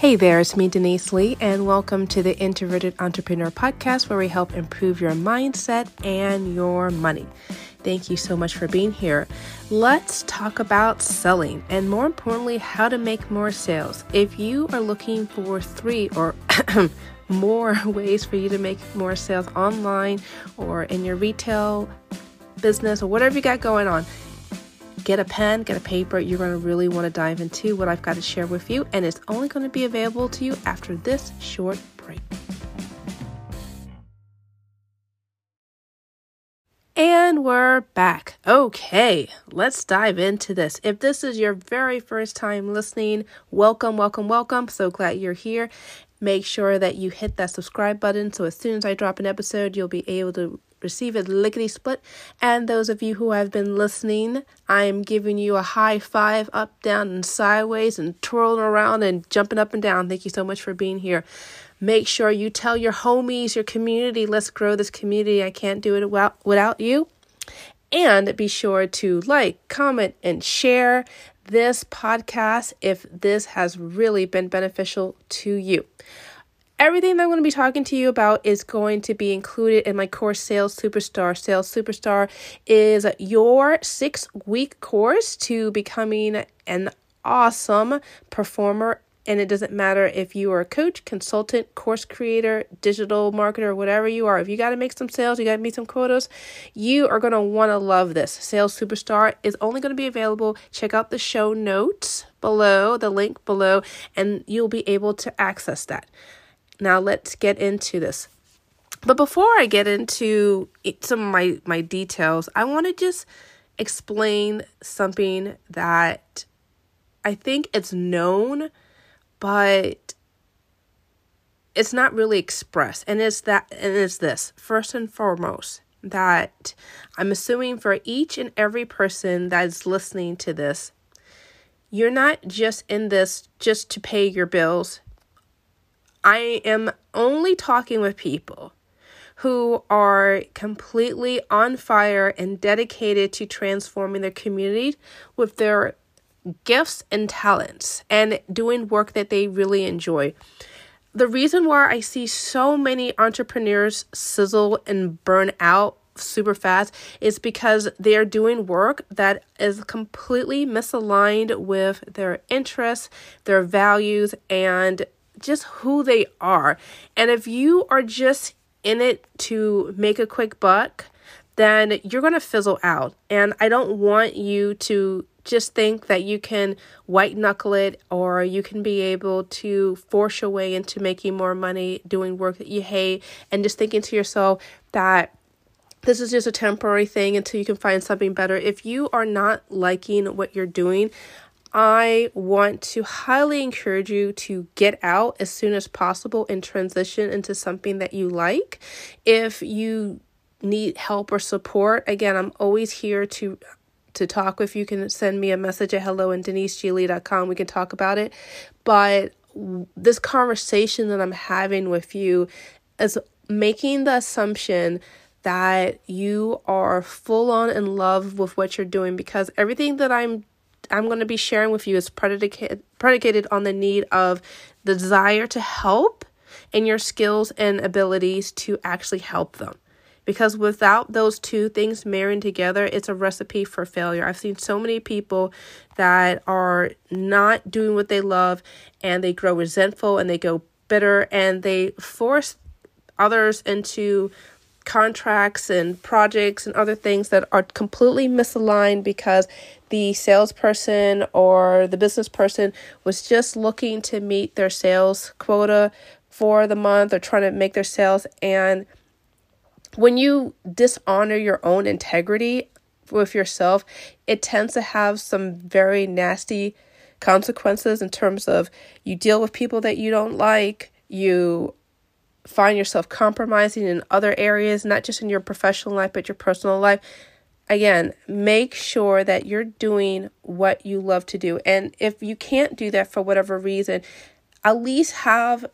Hey there, it's me, Denise Lee, and welcome to the Introverted Entrepreneur Podcast, where we help improve your mindset and your money. Thank you so much for being here. Let's talk about selling and, more importantly, how to make more sales. If you are looking for three or more ways for you to make more sales online or in your retail business or whatever you got going on, get a pen, get a paper. You're going to really want to dive into what I've got to share with you, and it's only going to be available to you after this short break. And we're back. Okay, let's dive into this. If this is your very first time listening, welcome, welcome, welcome. So glad you're here. Make sure that you hit that subscribe button so as soon as I drop an episode, you'll be able to receive it lickety split. And those of you who have been listening, I'm giving you a high five up, down, and sideways, and twirling around and jumping up and down. Thank you so much for being here. Make sure you tell your homies, your community, let's grow this community. I can't do it without you. And be sure to like, comment, and share this podcast if this has really been beneficial to you. Everything that I'm going to be talking to you about is going to be included in my course, Sales Superstar. Sales Superstar is your six week course to becoming an awesome performer. And it doesn't matter if you are a coach, consultant, course creator, digital marketer, whatever you are. If you got to make some sales, you got to meet some quotas, you are going to want to love this. Sales Superstar is only going to be available. Check out the show notes below, the link below, and you'll be able to access that. Now let's get into this. But before I get into some of my, my details, I want to just explain something that I think it's known, but it's not really expressed. And it's that and it's this first and foremost that I'm assuming for each and every person that is listening to this, you're not just in this just to pay your bills I am only talking with people who are completely on fire and dedicated to transforming their community with their gifts and talents and doing work that they really enjoy. The reason why I see so many entrepreneurs sizzle and burn out super fast is because they're doing work that is completely misaligned with their interests, their values, and just who they are. And if you are just in it to make a quick buck, then you're going to fizzle out. And I don't want you to just think that you can white knuckle it or you can be able to force your way into making more money doing work that you hate and just thinking to yourself that this is just a temporary thing until you can find something better. If you are not liking what you're doing, I want to highly encourage you to get out as soon as possible and transition into something that you like. If you need help or support, again, I'm always here to to talk with you. can send me a message at hello and deniseglee.com. We can talk about it. But this conversation that I'm having with you is making the assumption that you are full on in love with what you're doing because everything that I'm I'm going to be sharing with you is predicated predicated on the need of the desire to help and your skills and abilities to actually help them. Because without those two things marrying together, it's a recipe for failure. I've seen so many people that are not doing what they love and they grow resentful and they go bitter and they force others into contracts and projects and other things that are completely misaligned because the salesperson or the business person was just looking to meet their sales quota for the month or trying to make their sales. And when you dishonor your own integrity with yourself it tends to have some very nasty consequences in terms of you deal with people that you don't like you find yourself compromising in other areas, not just in your professional life, but your personal life, again, make sure that you're doing what you love to do. And if you can't do that for whatever reason, at least have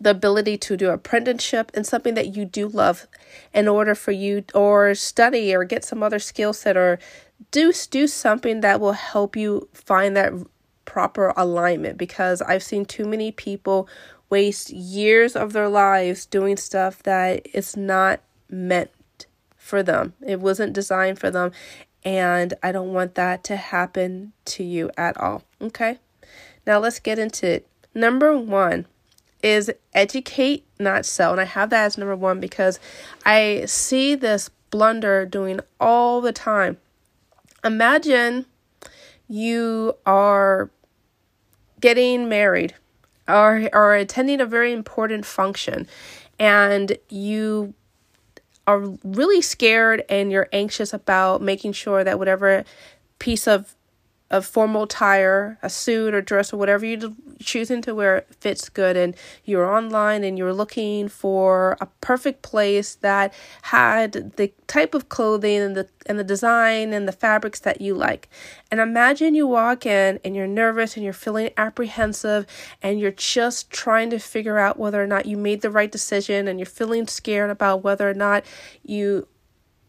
the ability to do apprenticeship and something that you do love in order for you or study or get some other skill set or do do something that will help you find that proper alignment because I've seen too many people waste years of their lives doing stuff that is not meant for them. It wasn't designed for them. And I don't want that to happen to you at all. Okay. Now let's get into it. Number one is educate, not sell. And I have that as number one because I see this blunder doing all the time. Imagine you are getting married or, or attending a very important function and you are really scared and you're anxious about making sure that whatever piece of a formal attire, a suit or dress or whatever you're choosing to wear fits good and you're online and you're looking for a perfect place that had the type of clothing and the and the design and the fabrics that you like. And imagine you walk in and you're nervous and you're feeling apprehensive and you're just trying to figure out whether or not you made the right decision and you're feeling scared about whether or not you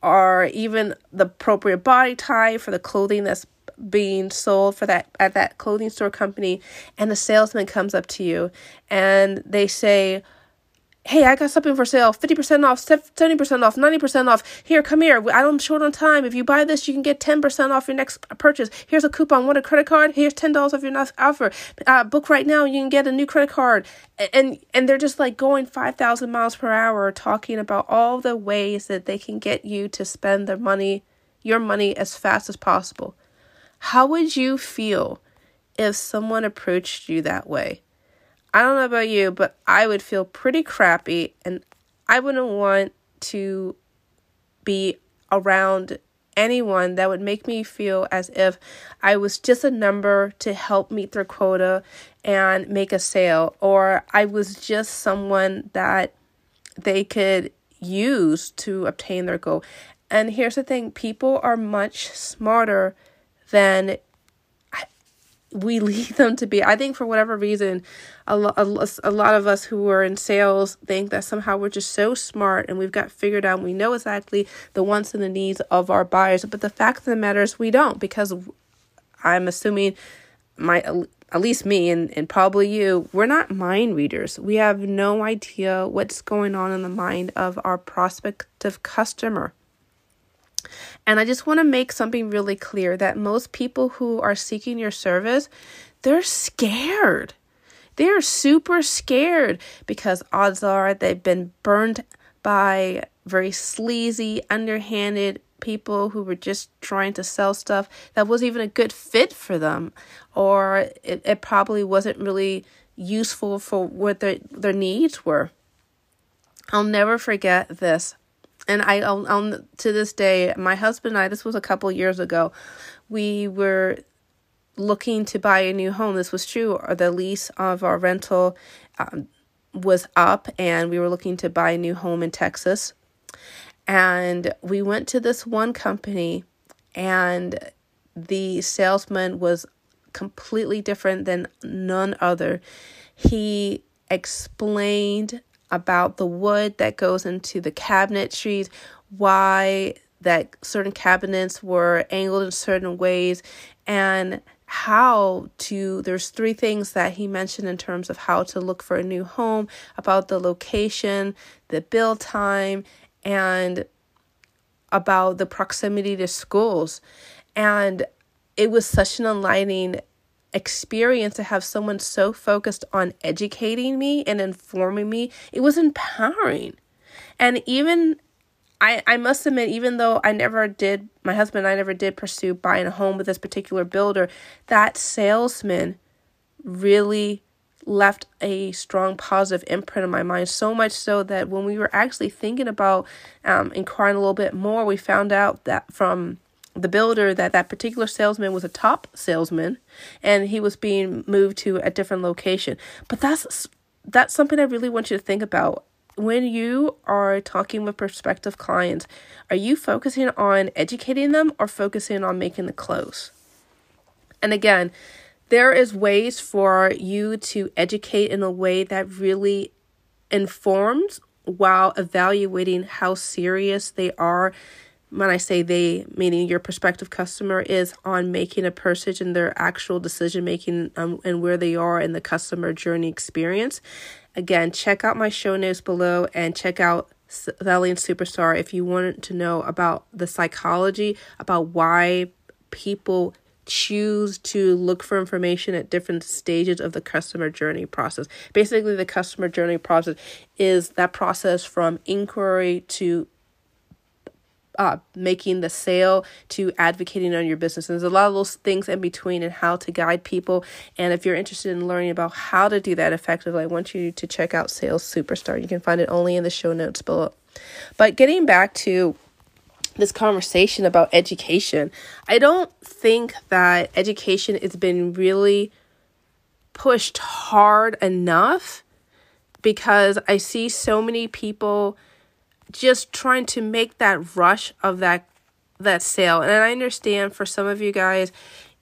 are even the appropriate body type for the clothing that's being sold for that at that clothing store company and the salesman comes up to you and they say hey i got something for sale 50% off 70% off 90% off. Here come here. I'm short on time. If you buy this you can get 10% off your next purchase. Here's a coupon. Want a credit card? Here's $10 off your next offer. Uh, book right now. You can get a new credit card. And and they're just like going 5000 miles per hour talking about all the ways that they can get you to spend their money your money as fast as possible how would you feel if someone approached you that way? I don't know about you, but I would feel pretty crappy and I wouldn't want to be around anyone that would make me feel as if I was just a number to help meet their quota and make a sale, or I was just someone that they could use to obtain their goal. And here's the thing people are much smarter than we lead them to be. I think for whatever reason, a, lo- a lot of us who are in sales think that somehow we're just so smart and we've got figured out. we know exactly the wants and the needs of our buyers. But the fact of the matter is, we don't because I'm assuming my at least me and, and probably you, we're not mind readers. We have no idea what's going on in the mind of our prospective customer. And I just want to make something really clear that most people who are seeking your service, they're scared. They're super scared because odds are they've been burned by very sleazy, underhanded people who were just trying to sell stuff that wasn't even a good fit for them, or it, it probably wasn't really useful for what their, their needs were. I'll never forget this and I on to this day, my husband and I. This was a couple years ago. We were looking to buy a new home. This was true. The lease of our rental um, was up, and we were looking to buy a new home in Texas. And we went to this one company, and the salesman was completely different than none other. He explained about the wood that goes into the cabinetries, why that certain cabinets were angled in certain ways, and how to there's three things that he mentioned in terms of how to look for a new home about the location the build time and about the proximity to schools. And it was such an enlightening experience to have someone so focused on educating me and informing me. It was empowering. And even I, I must admit, even though I never did, my husband and I never did pursue buying a home with this particular builder, that salesman really left a strong positive imprint on my mind. So much so that when we were actually thinking about um, inquiring a little bit more, we found out that from the builder that that particular salesman was a top salesman and he was being moved to a different location. But that's that's something i really want you to think about. When you are talking with prospective clients are you focusing on educating them or focusing on making the close? And again there is ways for you to educate in a way that really informs while evaluating how serious they are when I say they, meaning your prospective customer, is on making a purchase and their actual decision making um, and where they are in the customer journey experience. Again, check out my show notes below and check out Selling Superstar if you want to know about the psychology, about why people choose to look for information at different stages of the customer journey process. Basically, the customer journey process is that process from inquiry to uh, making the sale to advocating on your business. And there's a lot of those things in between and how to guide people. And if you're interested in learning about how to do that effectively, I want you to check out Sales Superstar. You can find it only in the show notes below. But getting back to this conversation about education, I don't think that education has been really pushed hard enough because I see so many people just trying to make that rush of that that sale. And I understand for some of you guys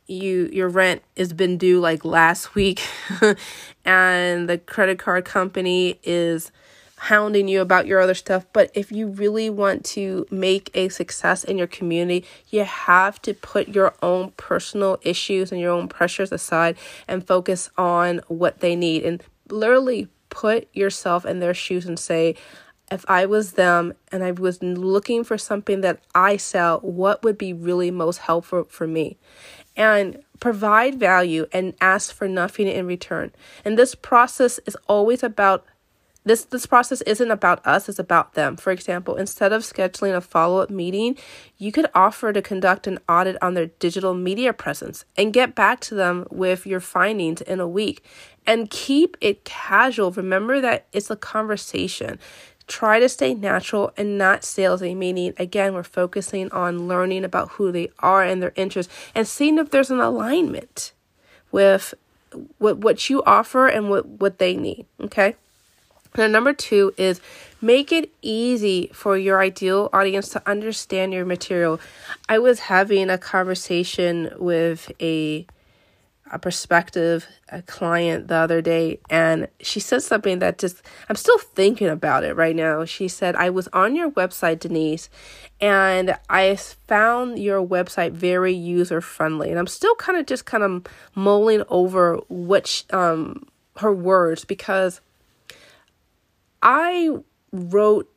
you your rent has been due like last week and the credit card company is hounding you about your other stuff. But if you really want to make a success in your community, you have to put your own personal issues and your own pressures aside and focus on what they need and literally put yourself in their shoes and say, if I was them and I was looking for something that I sell, what would be really most helpful for me? And provide value and ask for nothing in return. And this process is always about this this process isn't about us, it's about them. For example, instead of scheduling a follow-up meeting, you could offer to conduct an audit on their digital media presence and get back to them with your findings in a week. And keep it casual. Remember that it's a conversation. Try to stay natural and not salesy, meaning, again, we're focusing on learning about who they are and their interests and seeing if there's an alignment with what, what you offer and what, what they need. Okay. Now, number two is make it easy for your ideal audience to understand your material. I was having a conversation with a a prospective a client the other day and she said something that just I'm still thinking about it right now. She said, "I was on your website, Denise, and I found your website very user friendly." And I'm still kind of just kind of mulling over which, um her words because I wrote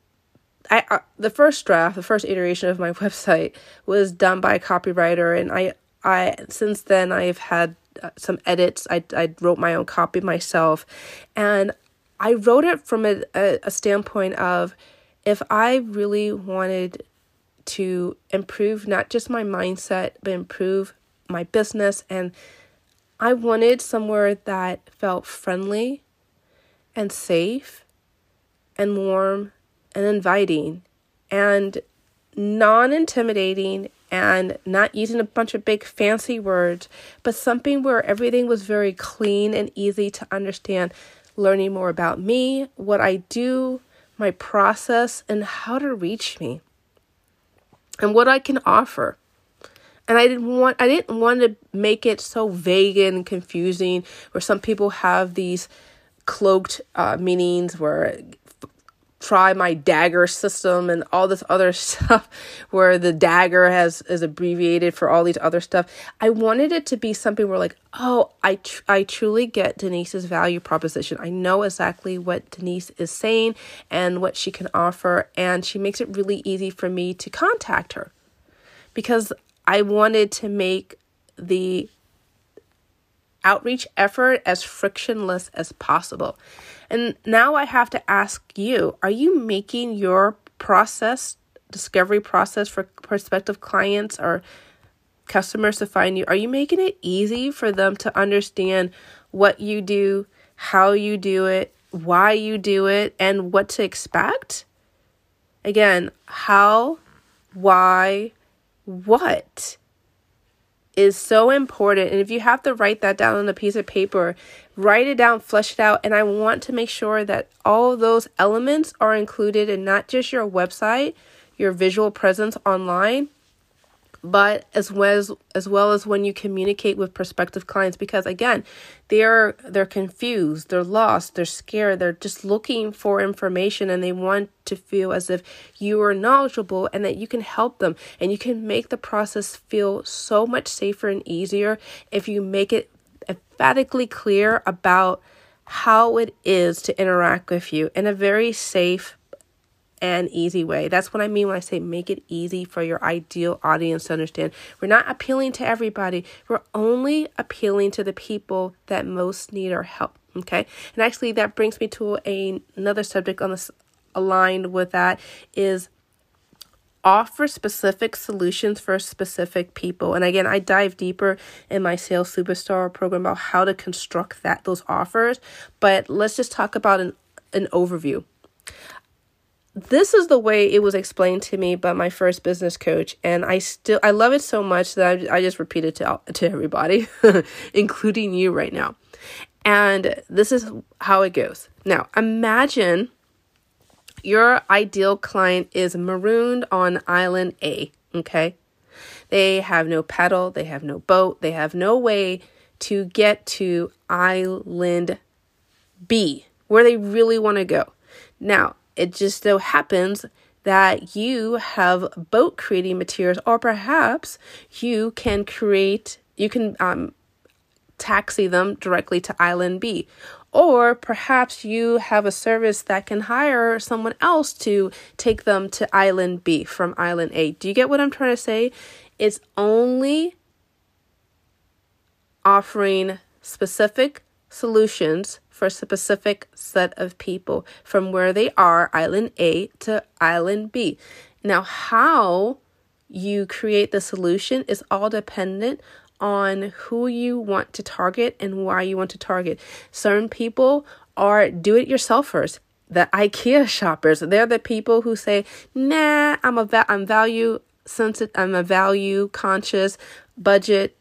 I, uh, the first draft, the first iteration of my website was done by a copywriter and I I since then I've had uh, some edits. I, I wrote my own copy myself. And I wrote it from a, a, a standpoint of if I really wanted to improve not just my mindset, but improve my business. And I wanted somewhere that felt friendly and safe and warm and inviting and non intimidating and not using a bunch of big fancy words, but something where everything was very clean and easy to understand, learning more about me, what I do, my process, and how to reach me, and what I can offer. And I didn't want I didn't want to make it so vague and confusing where some people have these cloaked uh, meanings where try my dagger system and all this other stuff where the dagger has is abbreviated for all these other stuff. I wanted it to be something where like oh i tr- i truly get denise's value proposition. I know exactly what denise is saying and what she can offer and she makes it really easy for me to contact her because i wanted to make the outreach effort as frictionless as possible and now I have to ask you are you making your process, discovery process for prospective clients or customers to find you, are you making it easy for them to understand what you do, how you do it, why you do it, and what to expect? Again, how, why, what? Is so important. And if you have to write that down on a piece of paper, write it down, flesh it out. And I want to make sure that all those elements are included in not just your website, your visual presence online, but as well as as well as when you communicate with prospective clients because again they're they're confused they're lost they're scared they're just looking for information and they want to feel as if you are knowledgeable and that you can help them. And you can make the process feel so much safer and easier if you make it emphatically clear about how it is to interact with you in a very safe and easy way. That's what I mean when I say make it easy for your ideal audience to understand. We're not appealing to everybody, we're only appealing to the people that most need our help. Okay. And actually, that brings me to a, another subject on this aligned with that is offer specific solutions for specific people. And again, I dive deeper in my sales superstar program about how to construct that those offers, but let's just talk about an an overview this is the way it was explained to me by my first business coach and i still i love it so much that i, I just repeat it to, to everybody including you right now. And this is how it goes. Now imagine your ideal client is marooned on island a okay? They have no paddle they have no boat they have no way to get to island b where they really want to go. Now it just so happens that you have boat creating materials, or perhaps you can create, you can um, taxi them directly to Island B. Or perhaps you have a service that can hire someone else to take them to Island B from Island A. Do you get what I'm trying to say? It's only offering specific solutions for a specific set of people from where they are, island A to island B. Now, how you create the solution is all dependent on who you want to target and why you want to target. Certain people are do it yourselfers. The IKEA shoppers, they're the people who say, "Nah, I'm a va- I'm value sensitive, I'm a value conscious, budget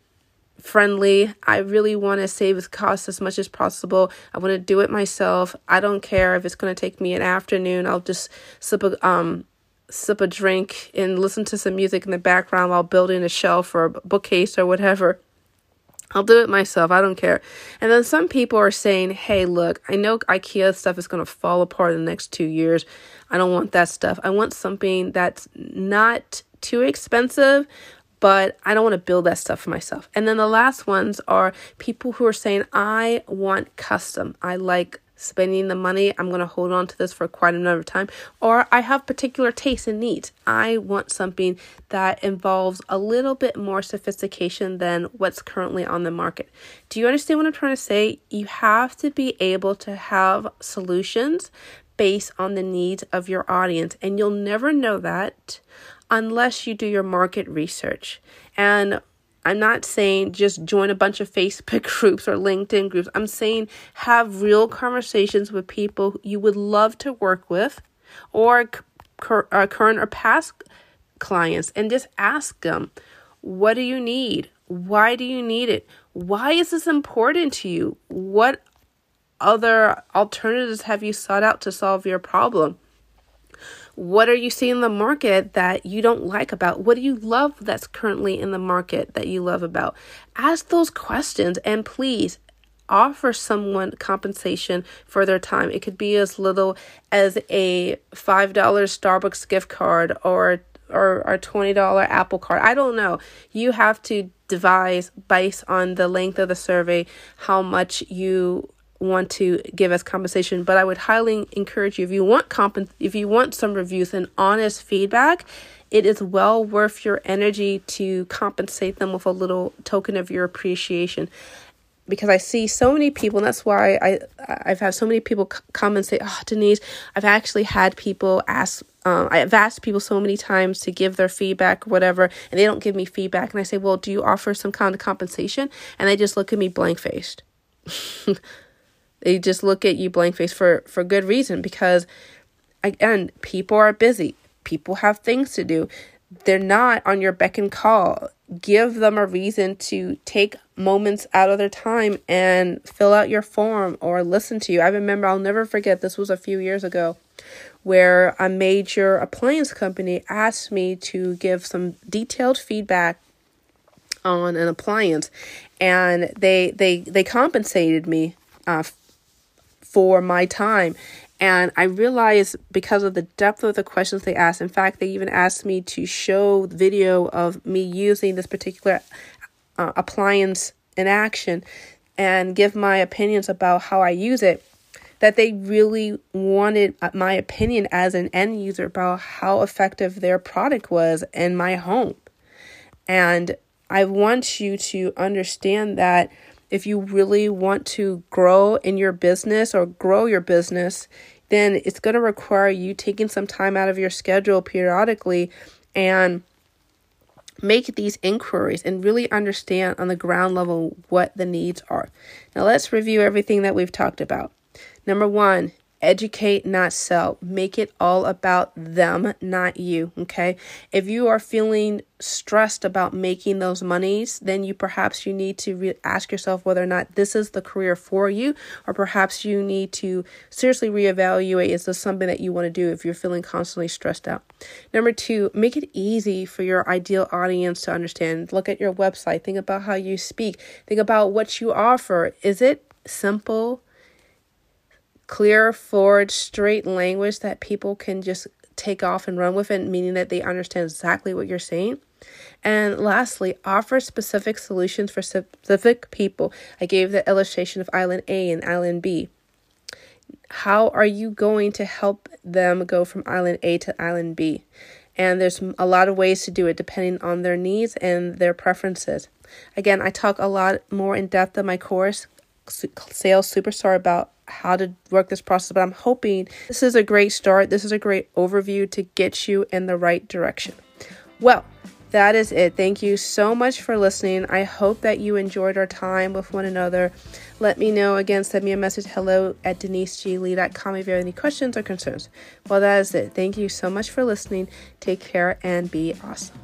friendly. I really want to save as costs as much as possible. I want to do it myself. I don't care if it's going to take me an afternoon. I'll just sip a um sip a drink and listen to some music in the background while building a shelf or a bookcase or whatever. I'll do it myself. I don't care. And then some people are saying, hey, look, I know IKEA stuff is going to fall apart in the next two years. I don't want that stuff. I want something that's not too expensive, but I don't want to build that stuff for myself. And then the last ones are people who are saying, I want custom. I like spending the money. I'm going to hold on to this for quite another time. Or I have particular tastes and needs. I want something that involves a little bit more sophistication than what's currently on the market. Do you understand what I'm trying to say? You have to be able to have solutions based on the needs of your audience, and you'll never know that unless you do your market research. And I'm not saying just join a bunch of Facebook groups or LinkedIn groups. I'm saying have real conversations with people you would love to work with or uh, current or past clients and just ask them, what do you need? Why do you need it? Why is this important to you? What other alternatives have you sought out to solve your problem? What are you seeing in the market that you don't like about? What do you love that's currently in the market that you love about? Ask those questions and please offer someone compensation for their time. It could be as little as a $5 Starbucks gift card or or a $20 Apple card. I don't know. You have to devise based on the length of the survey how much you want to give us compensation but i would highly encourage you if you want comp if you want some reviews and honest feedback it is well worth your energy to compensate them with a little token of your appreciation because I see so many people, and that's why I I've had so many people come and say, "Oh, Denise, I've actually had people ask. Um, I've asked people so many times to give their feedback, or whatever, and they don't give me feedback. And I say, "Well, do you offer some kind of compensation?" And they just look at me blank faced. They just look at you blank face for for good reason because again, people are busy. People have things to do. They're not on your beck and call. Give them a reason to take moments out of their time and fill out your form or listen to you. I remember, I'll never forget, this was a few years ago, where a major appliance company asked me to give some detailed feedback on an appliance and they they they compensated me uh, for my time and I realized because of the depth of the questions they asked, in fact, they even asked me to show video of me using this particular uh, appliance in action and give my opinions about how I use it. That they really wanted my opinion as an end user about how effective their product was in my home. And I want you to understand that if you really want to grow in your business or grow your business, then it's going to require you taking some time out of your schedule periodically and make these inquiries and really understand on the ground level what the needs are. Now, let's review everything that we've talked about. Number one, educate, not sell. Make it all about them, not you. Okay. If you are feeling stressed about making those monies, then you perhaps you need to re- ask yourself whether or not this is the career for you, or perhaps you need to seriously reevaluate is this something that you want to do if you're feeling constantly stressed out. Number two, make it easy for your ideal audience to understand. Look at your website, think about how you speak, think about what you offer. Is it simple? Clear, forward, straight language that people can just take off and run with it, meaning that they understand exactly what you're saying. And lastly, offer specific solutions for specific people. I gave the illustration of island A and island B. How are you going to help them go from island A to island B? And there's a lot of ways to do it depending on their needs and their preferences. Again, I talk a lot more in depth in my course, Sales Superstar, about how to work this process, but I'm hoping this is a great start. This is a great overview to get you in the right direction. Well, that is it. Thank you so much for listening. I hope that you enjoyed our time with one another. Let me know again, send me a message hello at deniseglee.com if you have any questions or concerns. Well, that is it. Thank you so much for listening. Take care and be awesome.